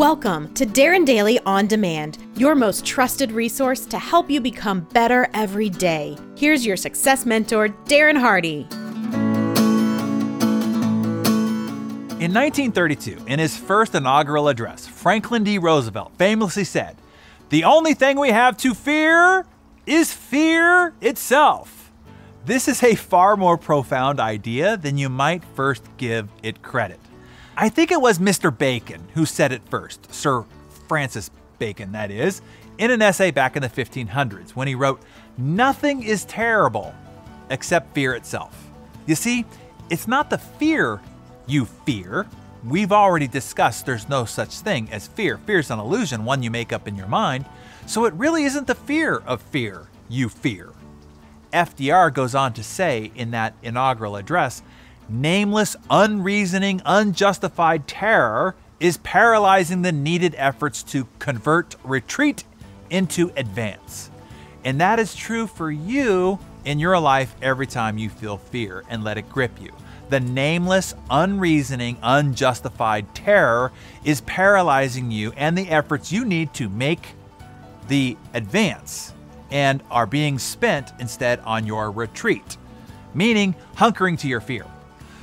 Welcome to Darren Daily On Demand, your most trusted resource to help you become better every day. Here's your success mentor, Darren Hardy. In 1932, in his first inaugural address, Franklin D. Roosevelt famously said, The only thing we have to fear is fear itself. This is a far more profound idea than you might first give it credit. I think it was Mr. Bacon who said it first, Sir Francis Bacon, that is, in an essay back in the 1500s when he wrote, Nothing is terrible except fear itself. You see, it's not the fear you fear. We've already discussed there's no such thing as fear. Fear is an illusion, one you make up in your mind. So it really isn't the fear of fear you fear. FDR goes on to say in that inaugural address nameless, unreasoning, unjustified terror is paralyzing the needed efforts to convert retreat into advance. And that is true for you in your life every time you feel fear and let it grip you. The nameless, unreasoning, unjustified terror is paralyzing you and the efforts you need to make the advance and are being spent instead on your retreat, meaning hunkering to your fear.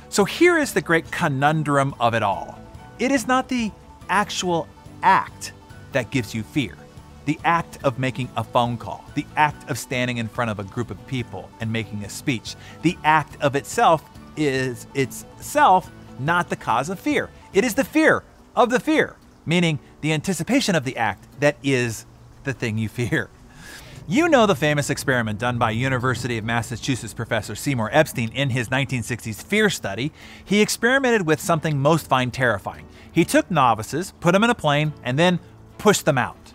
So here is the great conundrum of it all it is not the actual act that gives you fear. The act of making a phone call, the act of standing in front of a group of people and making a speech, the act of itself is itself not the cause of fear. It is the fear of the fear, meaning the anticipation of the act that is the thing you fear. You know the famous experiment done by University of Massachusetts professor Seymour Epstein in his 1960s fear study. He experimented with something most find terrifying. He took novices, put them in a plane, and then pushed them out.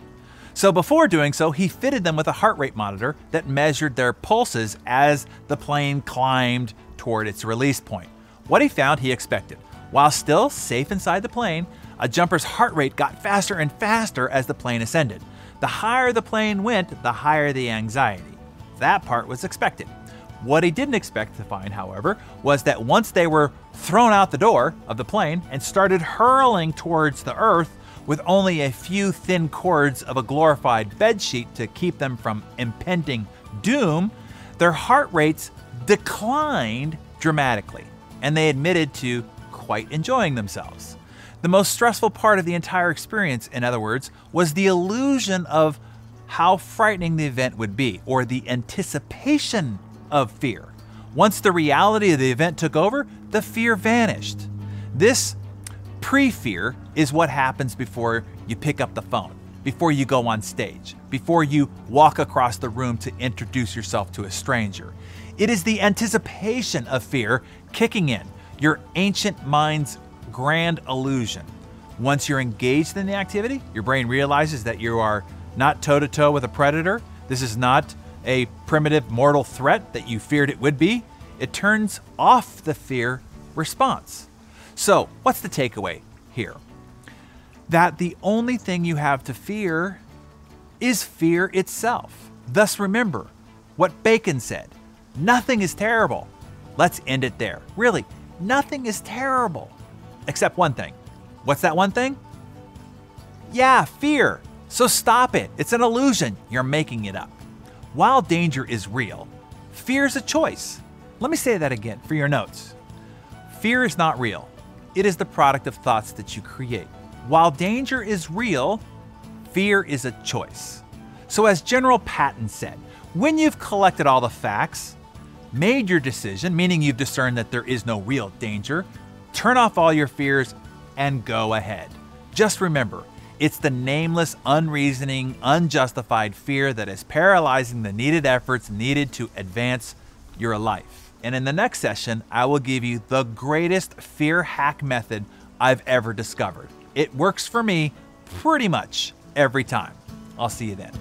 So before doing so, he fitted them with a heart rate monitor that measured their pulses as the plane climbed toward its release point. What he found he expected. While still safe inside the plane, a jumper's heart rate got faster and faster as the plane ascended. The higher the plane went, the higher the anxiety. That part was expected. What he didn't expect to find, however, was that once they were thrown out the door of the plane and started hurling towards the earth with only a few thin cords of a glorified bedsheet to keep them from impending doom, their heart rates declined dramatically, and they admitted to quite enjoying themselves. The most stressful part of the entire experience, in other words, was the illusion of how frightening the event would be, or the anticipation of fear. Once the reality of the event took over, the fear vanished. This pre fear is what happens before you pick up the phone, before you go on stage, before you walk across the room to introduce yourself to a stranger. It is the anticipation of fear kicking in, your ancient mind's grand illusion. Once you're engaged in the activity, your brain realizes that you are not toe to toe with a predator. This is not a primitive mortal threat that you feared it would be. It turns off the fear response. So, what's the takeaway here? That the only thing you have to fear is fear itself. Thus, remember what Bacon said nothing is terrible. Let's end it there. Really, nothing is terrible. Except one thing. What's that one thing? Yeah, fear. So stop it. It's an illusion. You're making it up. While danger is real, fear is a choice. Let me say that again for your notes. Fear is not real, it is the product of thoughts that you create. While danger is real, fear is a choice. So, as General Patton said, when you've collected all the facts, made your decision, meaning you've discerned that there is no real danger, Turn off all your fears and go ahead. Just remember, it's the nameless, unreasoning, unjustified fear that is paralyzing the needed efforts needed to advance your life. And in the next session, I will give you the greatest fear hack method I've ever discovered. It works for me pretty much every time. I'll see you then.